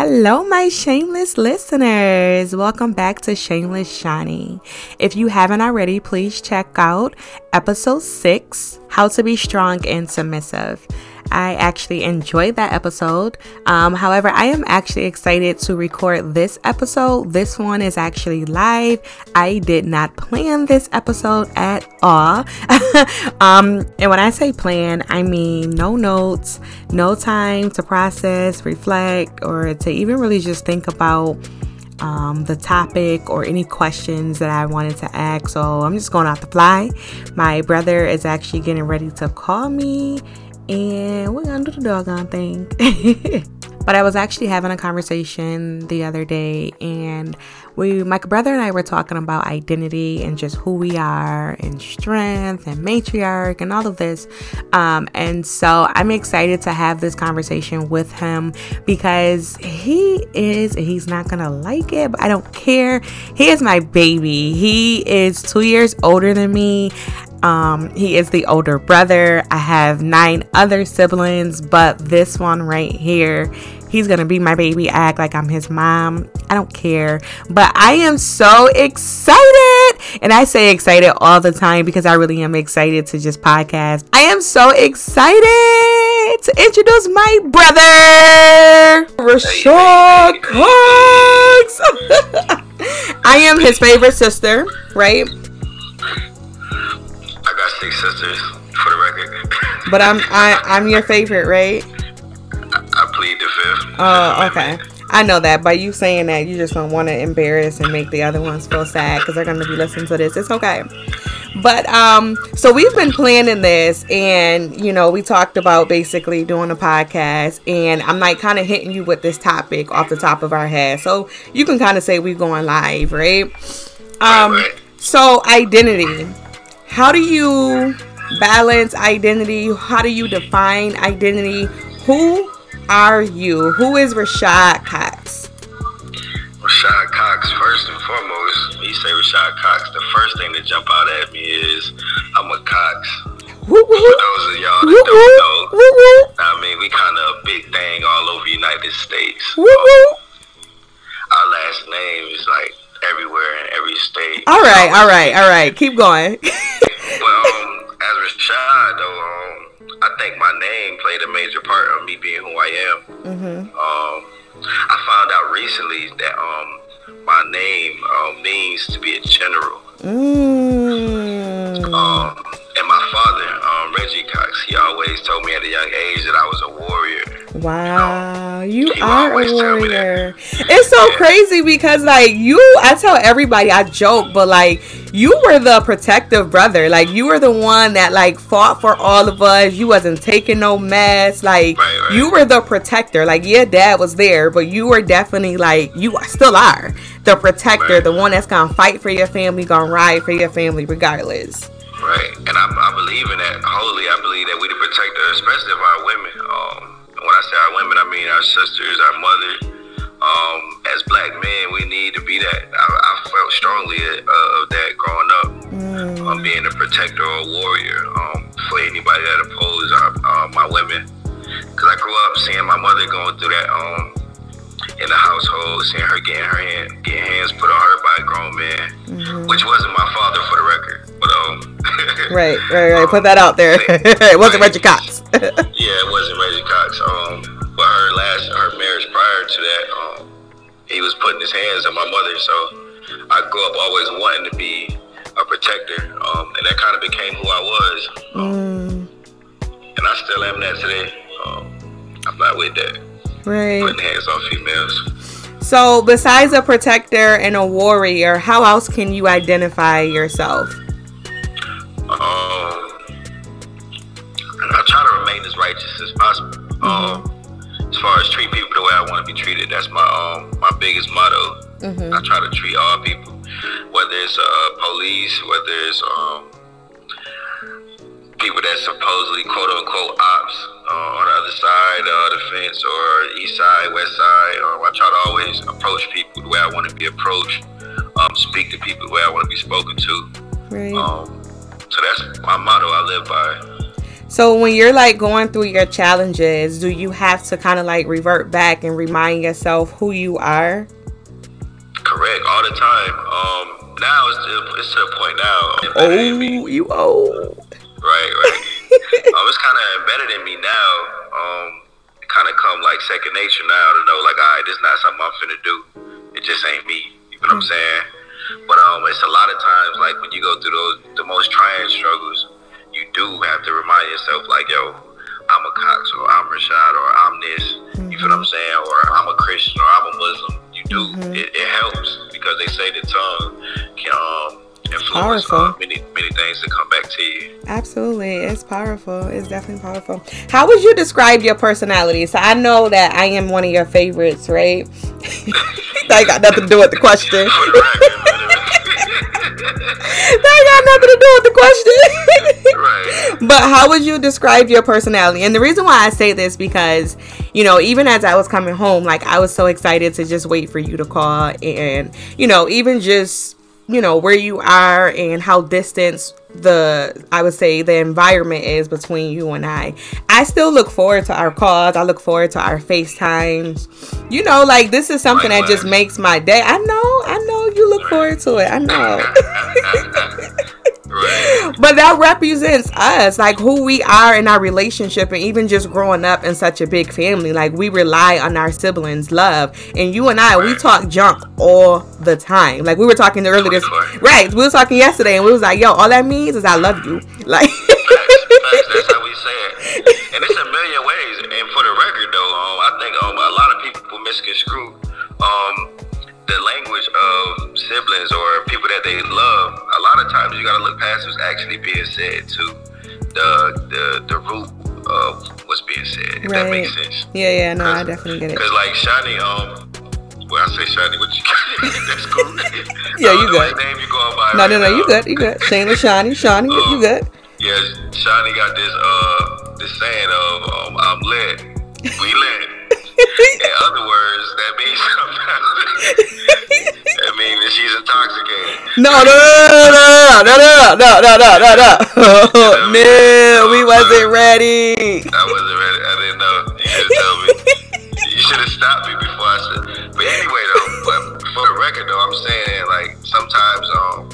Hello, my shameless listeners. Welcome back to Shameless Shani. If you haven't already, please check out episode six How to Be Strong and Submissive. I actually enjoyed that episode. Um, however, I am actually excited to record this episode. This one is actually live. I did not plan this episode at all. um, and when I say plan, I mean no notes, no time to process, reflect, or to even really just think about. Um, the topic or any questions that I wanted to ask. So I'm just going off the fly. My brother is actually getting ready to call me and we're gonna do the doggone thing. but I was actually having a conversation the other day, and we, my brother and I, were talking about identity and just who we are, and strength, and matriarch, and all of this. Um, and so I'm excited to have this conversation with him because he is, he's not gonna like it, but I don't care. He is my baby. He is two years older than me. Um, he is the older brother. I have nine other siblings, but this one right here, he's gonna be my baby. I act like I'm his mom. I don't care, but I am so excited, and I say excited all the time because I really am excited to just podcast. I am so excited to introduce my brother, Rashad Cox. I am his favorite sister, right? Got six sisters, for the record. but I'm I, I'm your favorite, right? I, I plead the fifth. Oh, okay. I know that, by you saying that you just don't want to embarrass and make the other ones feel sad because they're going to be listening to this. It's okay. But um, so we've been planning this, and you know, we talked about basically doing a podcast, and I'm like kind of hitting you with this topic off the top of our head, so you can kind of say we're going live, right? Um, so identity how do you balance identity? How do you define identity? Who are you? Who is Rashad Cox? Rashad Cox, first and foremost, when you say Rashad Cox, the first thing that jump out at me is I'm a Cox. Woo, woo. For those of y'all that woo, don't know, I mean, we kind of a big thing all over the United States. Our last name is like everywhere in every state. All right, all right, all right. Keep going. well, um, as Rashad, though, um, I think my name played a major part of me being who I am. Mm-hmm. Um, I found out recently that um, my name uh, means to be a general. Mm. Um, and my father, um, Reggie Cox, he always told me at a young age that I was a warrior. Wow, you, are a warrior. It's so crazy because like you I tell everybody I joke, but like you were the protective brother. Like you were the one that like fought for all of us. You wasn't taking no mess. Like right, right. you were the protector. Like yeah, dad was there, but you were definitely like you still are the protector, right. the one that's gonna fight for your family, gonna ride for your family regardless. Right, and I, I believe in that wholly. I believe that we the protector, especially of our women. Mean our sisters, our mothers. Um, as black men, we need to be that. I, I felt strongly uh, of that growing up, mm. um, being a protector or a warrior um, for anybody that opposes our, uh, my women. Because I grew up seeing my mother going through that um, in the household, seeing her getting her hand, getting hands put on her by a grown man, mm-hmm. which wasn't my father for the record. But um, right, right, right. Put that out there. it wasn't Reggie Cox. yeah, it wasn't Reggie Cox. Um, but her last, her marriage prior to that, um, he was putting his hands on my mother. So I grew up always wanting to be a protector, um, and that kind of became who I was. Um, mm. And I still am that today. Um, I'm not with that. Right. Putting hands on females. So, besides a protector and a warrior, how else can you identify yourself? Um, I try to remain as righteous as possible. Mm-hmm. Um, far as treat people the way I want to be treated, that's my um my biggest motto. Mm-hmm. I try to treat all people, whether it's uh, police, whether it's um people that supposedly quote unquote ops uh, on the other side of the fence or east side, west side. Um, I try to always approach people the way I want to be approached. Um, speak to people the way I want to be spoken to. Right. Um, so that's my motto I live by. So when you're like going through your challenges, do you have to kind of like revert back and remind yourself who you are? Correct, all the time. Um, now it's to, it's to the point now. Oh, you old. Right, right. um, it's kind of embedded in me now. Um, kind of come like second nature now to know like, all right, this is not something I'm finna do. It just ain't me. You know what I'm mm. saying? But um, it's a lot of times like when you go through those the most trying struggles you do have to remind yourself, like, yo, I'm a Cox or I'm Rashad or I'm this. Mm-hmm. You feel what I'm saying? Or I'm a Christian or I'm a Muslim. You do. Mm-hmm. It, it, helps because they say the tongue can um, influence uh, many many things to come back to you. Absolutely, it's powerful. It's definitely powerful. How would you describe your personality? So I know that I am one of your favorites, right? that got nothing to do with the question. nothing to do with the question. right. But how would you describe your personality? And the reason why I say this because, you know, even as I was coming home, like I was so excited to just wait for you to call and, you know, even just you know where you are and how distant the I would say the environment is between you and I. I still look forward to our calls. I look forward to our FaceTimes. You know, like this is something that just makes my day. I know, I know you look forward to it. I know. But that represents us, like who we are in our relationship, and even just growing up in such a big family. Like we rely on our siblings' love, and you and I, we talk junk all the time. Like we were talking earlier this, right? We were talking yesterday, and we was like, "Yo, all that means is I love you." Like that's how we say it, and it's a million ways. And for the record, though, um, I think um, a lot of people misconstrue um, the language of siblings or people that they love, a lot of times you gotta look past what's actually being said to the the the root of what's being said. If right. that makes sense. Yeah, yeah, no, I definitely get it. Because like Shani, um, well, I say Shani, what you that's cool. yeah, you good. Name you going by no, right no, no, now. you good, you good. Shayla, Shani, Shani, um, you good. Yeah, Shani got this uh this saying of um, I'm lit, we lit. In other words, that means that means that she's intoxicated. No, no, no, no, no, no, no, no, no, no, no. No, we wasn't ready. I wasn't ready. I didn't know. You should have told me. You should have stopped me before I said. But anyway, though, but for the record, though, I'm saying like sometimes, um,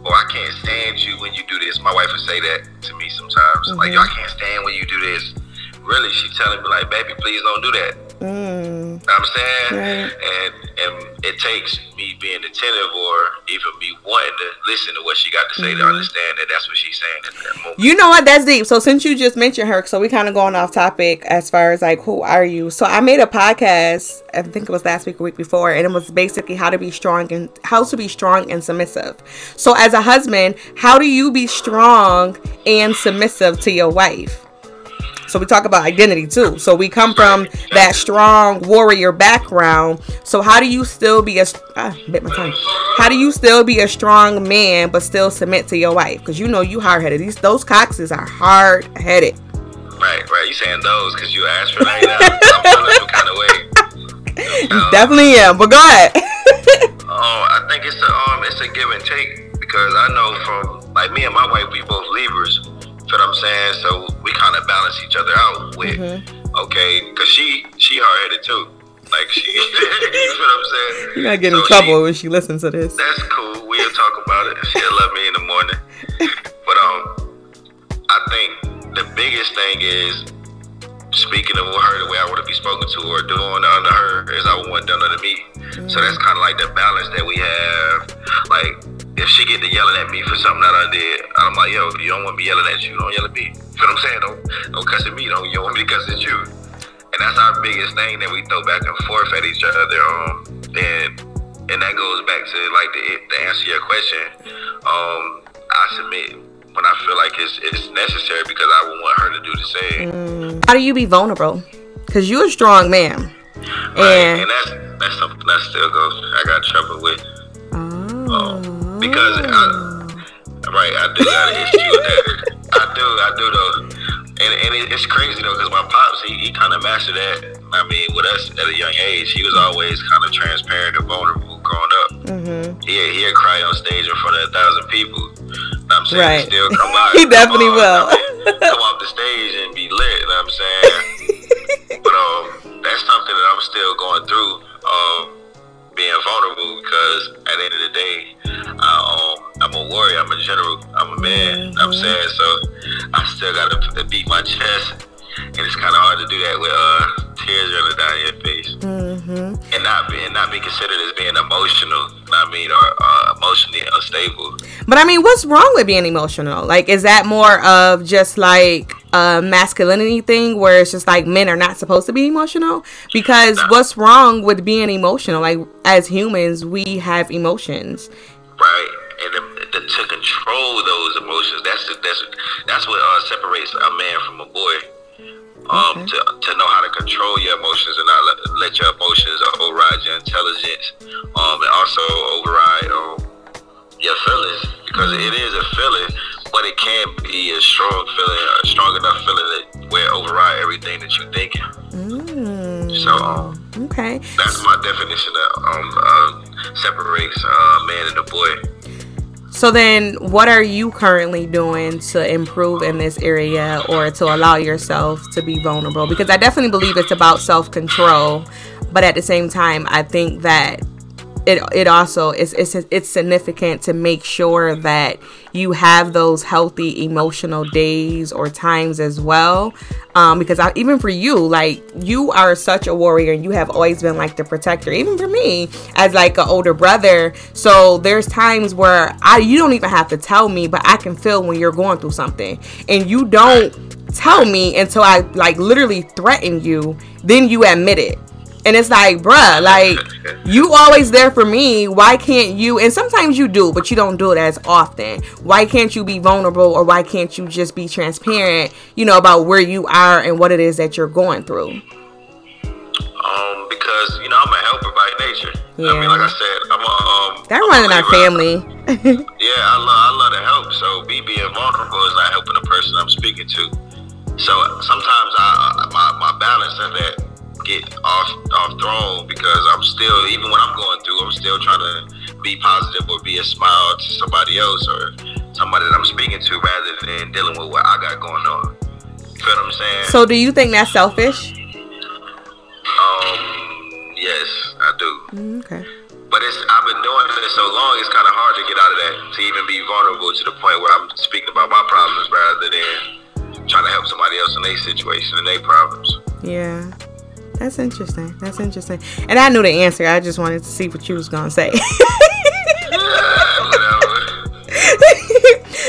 or I can't stand you when you do this. My wife would say that to me sometimes. Mm-hmm. Like, yo, I can't stand when you do this. Really, she telling me like, baby, please don't do that. Mm. I'm saying? Right. And and it takes me being attentive or even me wanting to listen to what she got to say mm-hmm. to understand that that's what she's saying at that moment. You know what? That's deep. So since you just mentioned her, so we kind of going off topic as far as like who are you? So I made a podcast. I think it was last week or week before, and it was basically how to be strong and how to be strong and submissive. So as a husband, how do you be strong and submissive to your wife? So we talk about identity too. So we come from that strong warrior background. So how do you still be a ah, bit my tongue? How do you still be a strong man but still submit to your wife? Because you know you hard headed. These those coxes are hard headed. Right, right. You saying those because you asked for that. I'm feeling some kind of way. Um, Definitely am. But go ahead. oh, I think it's a um, it's a give and take because I know from like me and my wife, we both Libras what I'm saying? So we kind of balance each other out with, mm-hmm. okay, because she she hard headed too. Like she, you feel what I'm saying? You're not getting so in trouble she, when she listens to this. That's cool. We'll talk about it. She'll love me in the morning. but um, I think the biggest thing is speaking of her the way I want to be spoken to, or doing under her as I want done under me. Mm-hmm. So that's kind of she get to yelling at me for something that I did, I'm like, yo, if you don't want me yelling at you, don't yell at me. You know what I'm saying? Don't don't cuss at me. Don't you don't want me to cuss at you. And that's our biggest thing that we throw back and forth at each other. Um, and and that goes back to like the to answer your question. Um, I submit when I feel like it's it's necessary because I would want her to do the same. Mm. How do you be vulnerable? Because you're a strong man. Right. And, and that's that's something that still goes. I got trouble with. Oh. Um, because I, right, I do got an issue with that. I do, I do though, and and it's crazy though because my pops he, he kind of mastered that. I mean, with us at a young age, he was always kind of transparent and vulnerable growing up. Mm-hmm. He he'd cry on stage in front of a thousand people. I'm saying right. still come out. he definitely will. I mean, come off the stage and be lit. You know what I'm saying? but um, that's something that I'm still going through. Um, being vulnerable because at the end of the day, um, I'm a warrior. I'm a general. I'm a man. What I'm saying so. I still gotta beat my chest, and it's kind of hard to do that with uh tears running down your face, mm-hmm. and not being not be considered as being emotional. I mean, or uh, emotionally unstable. But I mean, what's wrong with being emotional? Like, is that more of just like a masculinity thing, where it's just like men are not supposed to be emotional? Because nah. what's wrong with being emotional? Like, as humans, we have emotions. Right, and to control those emotions, that's the, that's that's what uh, separates a man from a boy um, okay. to, to know how to control your emotions and not let, let your emotions override your intelligence, um, and also override um, your feelings because it is a feeling, but it can be a strong feeling, a strong enough feeling that will override everything that you're thinking. Mm. So, um, okay, that's my definition of um, uh, separates a uh, man and a boy. So then, what are you currently doing to improve in this area or to allow yourself to be vulnerable? Because I definitely believe it's about self control, but at the same time, I think that it it also is it's it's significant to make sure that you have those healthy emotional days or times as well. Um, because I, even for you like you are such a warrior and you have always been like the protector even for me as like an older brother. So there's times where I you don't even have to tell me but I can feel when you're going through something. And you don't tell me until I like literally threaten you then you admit it and it's like, bruh, like you always there for me. Why can't you? And sometimes you do, but you don't do it as often. Why can't you be vulnerable or why can't you just be transparent, you know, about where you are and what it is that you're going through? Um, because, you know, I'm a helper by nature. Yeah. I mean, like I said, I'm a um That running our family. yeah, I love I love to help. So me being vulnerable is not helping the person I'm speaking to. So sometimes I my, my balance in that get off off throne because I'm still even when I'm going through, I'm still trying to be positive or be a smile to somebody else or somebody that I'm speaking to rather than dealing with what I got going on. You feel what I'm saying? So do you think that's selfish? Um, yes, I do. Mm, okay. But it's I've been doing it so long, it's kind of hard to get out of that to even be vulnerable to the point where I'm speaking about my problems rather than trying to help somebody else in their situation and their problems. Yeah. That's interesting. That's interesting. And I knew the answer. I just wanted to see what you was gonna say.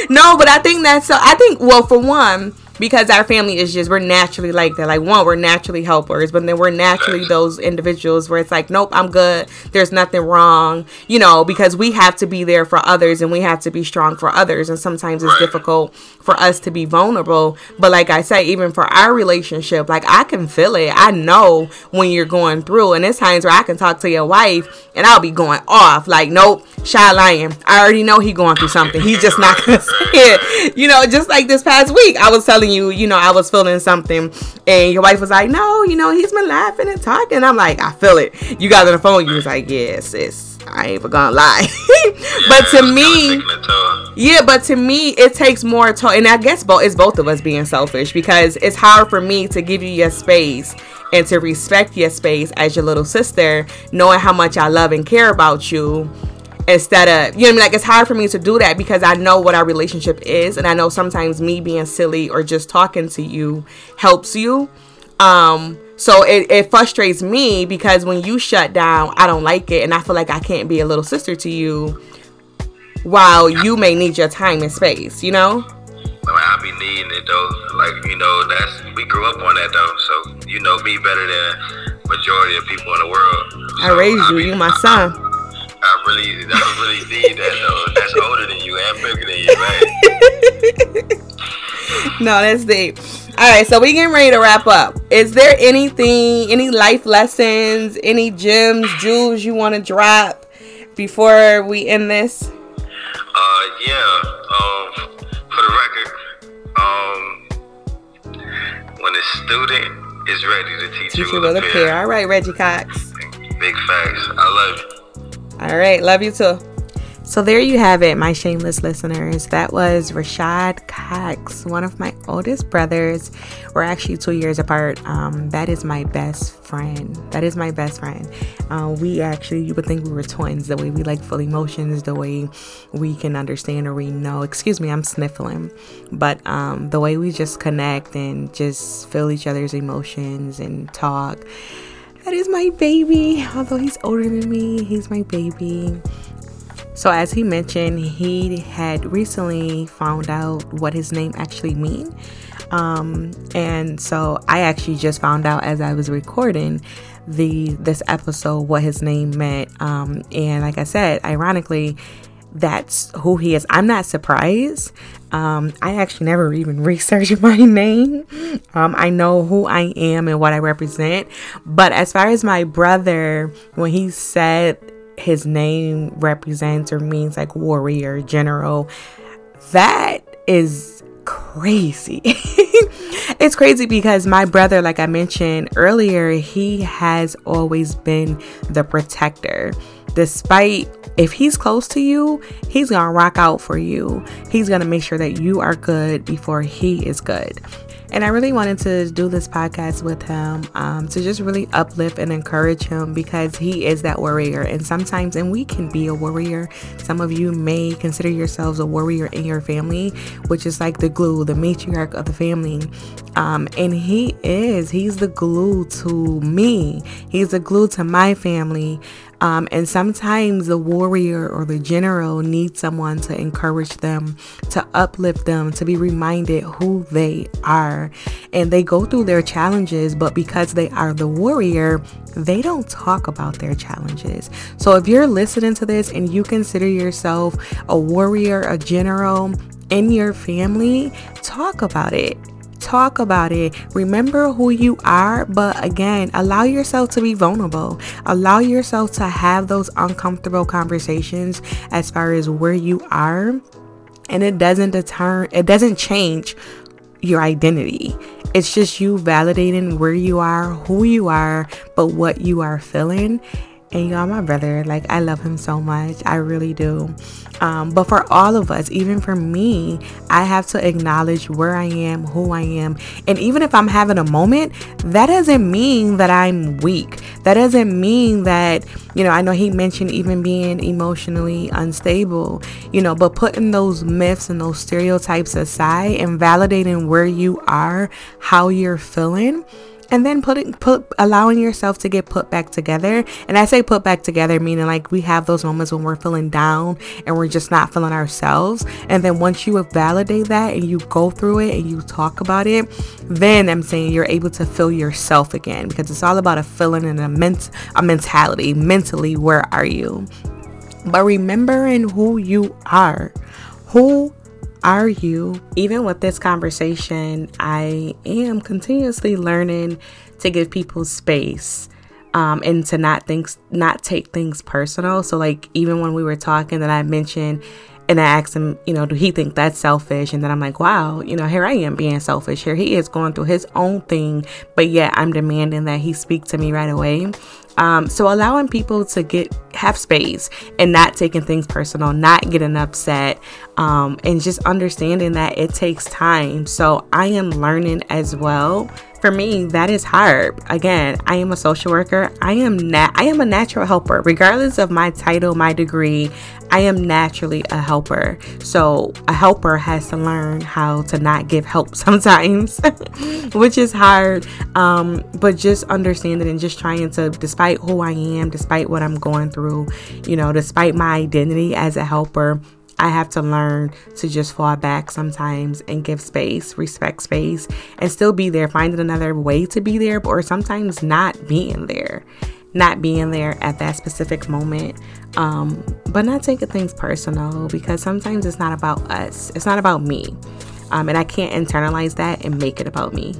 no, but I think that's so. I think well, for one, because our family is just we're naturally like that. Like one, we're naturally helpers, but then we're naturally those individuals where it's like, nope, I'm good. There's nothing wrong, you know, because we have to be there for others and we have to be strong for others, and sometimes it's difficult for us to be vulnerable. But like I say, even for our relationship, like I can feel it. I know when you're going through, and it's times where I can talk to your wife and I'll be going off like, nope, shy lion. I already know he going through something. He's just not gonna say it. You know, just like this past week, I was telling you, you know, I was feeling something, and your wife was like, "No, you know, he's been laughing and talking." I'm like, "I feel it." You got on the phone, you was like, "Yes, yeah, sis, I ain't even gonna lie." but to me, yeah, but to me, it takes more to, and I guess both it's both of us being selfish because it's hard for me to give you your space and to respect your space as your little sister, knowing how much I love and care about you instead of you know I mean? Like it's hard for me to do that because I know what our relationship is and I know sometimes me being silly or just talking to you helps you. Um so it, it frustrates me because when you shut down I don't like it and I feel like I can't be a little sister to you while you may need your time and space you know? I be needing it though. Like you know that's we grew up on that though. So you know me better than majority of people in the world. So I raised you you my son I really, I really need that though. That's older than you and bigger than you, man. no, that's deep. All right, so we getting ready to wrap up. Is there anything, any life lessons, any gems, jewels you want to drop before we end this? Uh, yeah. Um, for the record, um, when a student is ready to teach, teach you, you appear. All right, Reggie Cox. Big facts. I love you. All right. Love you too. So there you have it, my shameless listeners. That was Rashad Cox, one of my oldest brothers. We're actually two years apart. Um, that is my best friend. That is my best friend. Uh, we actually, you would think we were twins, the way we like full emotions, the way we can understand or we know. Excuse me, I'm sniffling. But um, the way we just connect and just feel each other's emotions and talk. That is my baby. Although he's older than me, he's my baby. So, as he mentioned, he had recently found out what his name actually mean. Um, and so I actually just found out as I was recording the this episode what his name meant. Um, and like I said, ironically, that's who he is. I'm not surprised. Um, I actually never even researched my name. Um, I know who I am and what I represent. But as far as my brother, when he said his name represents or means like warrior, general. That is crazy. it's crazy because my brother, like I mentioned earlier, he has always been the protector. Despite if he's close to you, he's gonna rock out for you. He's gonna make sure that you are good before he is good. And I really wanted to do this podcast with him um, to just really uplift and encourage him because he is that warrior. And sometimes, and we can be a warrior. Some of you may consider yourselves a warrior in your family, which is like the glue, the matriarch of the family. Um, and he is, he's the glue to me, he's the glue to my family. Um, and sometimes the warrior or the general needs someone to encourage them, to uplift them, to be reminded who they are. And they go through their challenges, but because they are the warrior, they don't talk about their challenges. So if you're listening to this and you consider yourself a warrior, a general, in your family, talk about it talk about it. Remember who you are, but again, allow yourself to be vulnerable. Allow yourself to have those uncomfortable conversations as far as where you are. And it doesn't deter, it doesn't change your identity. It's just you validating where you are, who you are, but what you are feeling and y'all, my brother, like I love him so much. I really do. Um, but for all of us, even for me, I have to acknowledge where I am, who I am. And even if I'm having a moment, that doesn't mean that I'm weak. That doesn't mean that, you know, I know he mentioned even being emotionally unstable, you know, but putting those myths and those stereotypes aside and validating where you are, how you're feeling and then putting put allowing yourself to get put back together. And i say put back together meaning like we have those moments when we're feeling down and we're just not feeling ourselves. And then once you validate that and you go through it and you talk about it then i'm saying you're able to feel yourself again because it's all about a feeling and a ment a mentality. Mentally where are you? But remembering who you are who are you? Even with this conversation, I am continuously learning to give people space. Um, and to not think, not take things personal. So, like, even when we were talking, that I mentioned, and I asked him, you know, do he think that's selfish? And then I'm like, wow, you know, here I am being selfish. Here he is going through his own thing, but yet I'm demanding that he speak to me right away. Um, so allowing people to get have space and not taking things personal, not getting upset, um, and just understanding that it takes time. So I am learning as well. For me, that is hard. Again, I am a social worker. I am nat- I am a natural helper, regardless of my title, my degree. I am naturally a helper. So a helper has to learn how to not give help sometimes, which is hard. Um, but just understanding and just trying to, despite who I am, despite what I'm going through, you know, despite my identity as a helper, I have to learn to just fall back sometimes and give space, respect space, and still be there, finding another way to be there, or sometimes not being there. Not being there at that specific moment, um, but not taking things personal because sometimes it's not about us, it's not about me. Um, and I can't internalize that and make it about me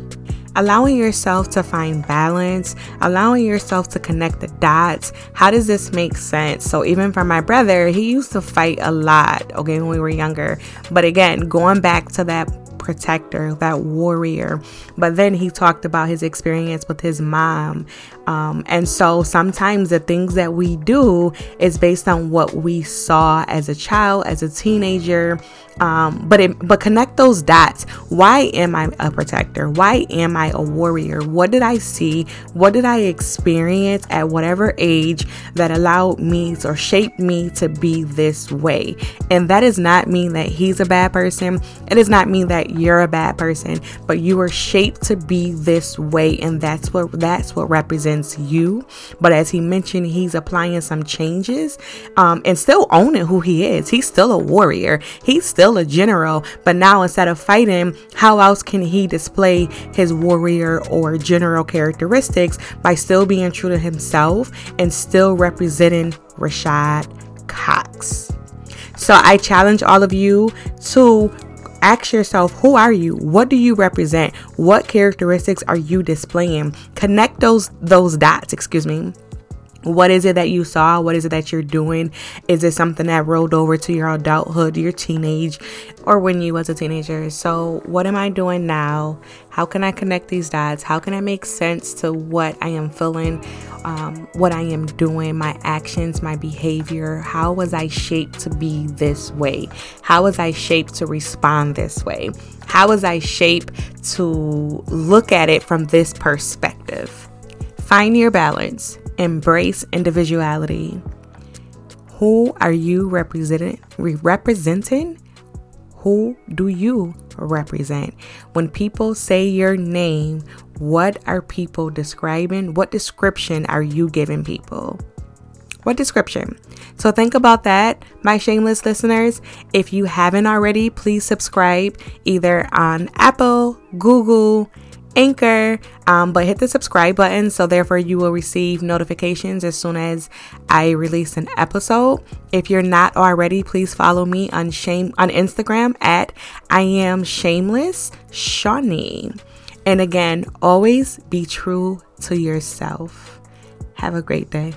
allowing yourself to find balance, allowing yourself to connect the dots. How does this make sense? So, even for my brother, he used to fight a lot, okay, when we were younger. But again, going back to that protector, that warrior. But then he talked about his experience with his mom Um, and so sometimes the things that we do is based on what we saw as a child, as a teenager, um, but it, but connect those dots. Why am I a protector? Why am I a warrior? What did I see? What did I experience at whatever age that allowed me or shaped me to be this way? And that does not mean that he's a bad person. It does not mean that you're a bad person, but you were shaped to be this way, and that's what that's what represents you. But as he mentioned, he's applying some changes um, and still owning who he is. He's still a warrior. He's still still a general, but now instead of fighting, how else can he display his warrior or general characteristics by still being true to himself and still representing Rashad Cox? So I challenge all of you to ask yourself who are you? What do you represent? What characteristics are you displaying? Connect those those dots excuse me what is it that you saw? What is it that you're doing? Is it something that rolled over to your adulthood, your teenage, or when you was a teenager? So, what am I doing now? How can I connect these dots? How can I make sense to what I am feeling, um, what I am doing, my actions, my behavior? How was I shaped to be this way? How was I shaped to respond this way? How was I shaped to look at it from this perspective? Find your balance embrace individuality. Who are you representing? Representing? Who do you represent? When people say your name, what are people describing? What description are you giving people? What description? So think about that, my shameless listeners. If you haven't already, please subscribe either on Apple, Google, Anchor, um, but hit the subscribe button so therefore you will receive notifications as soon as I release an episode. If you're not already, please follow me on shame on Instagram at I am shameless Shani. And again, always be true to yourself. Have a great day.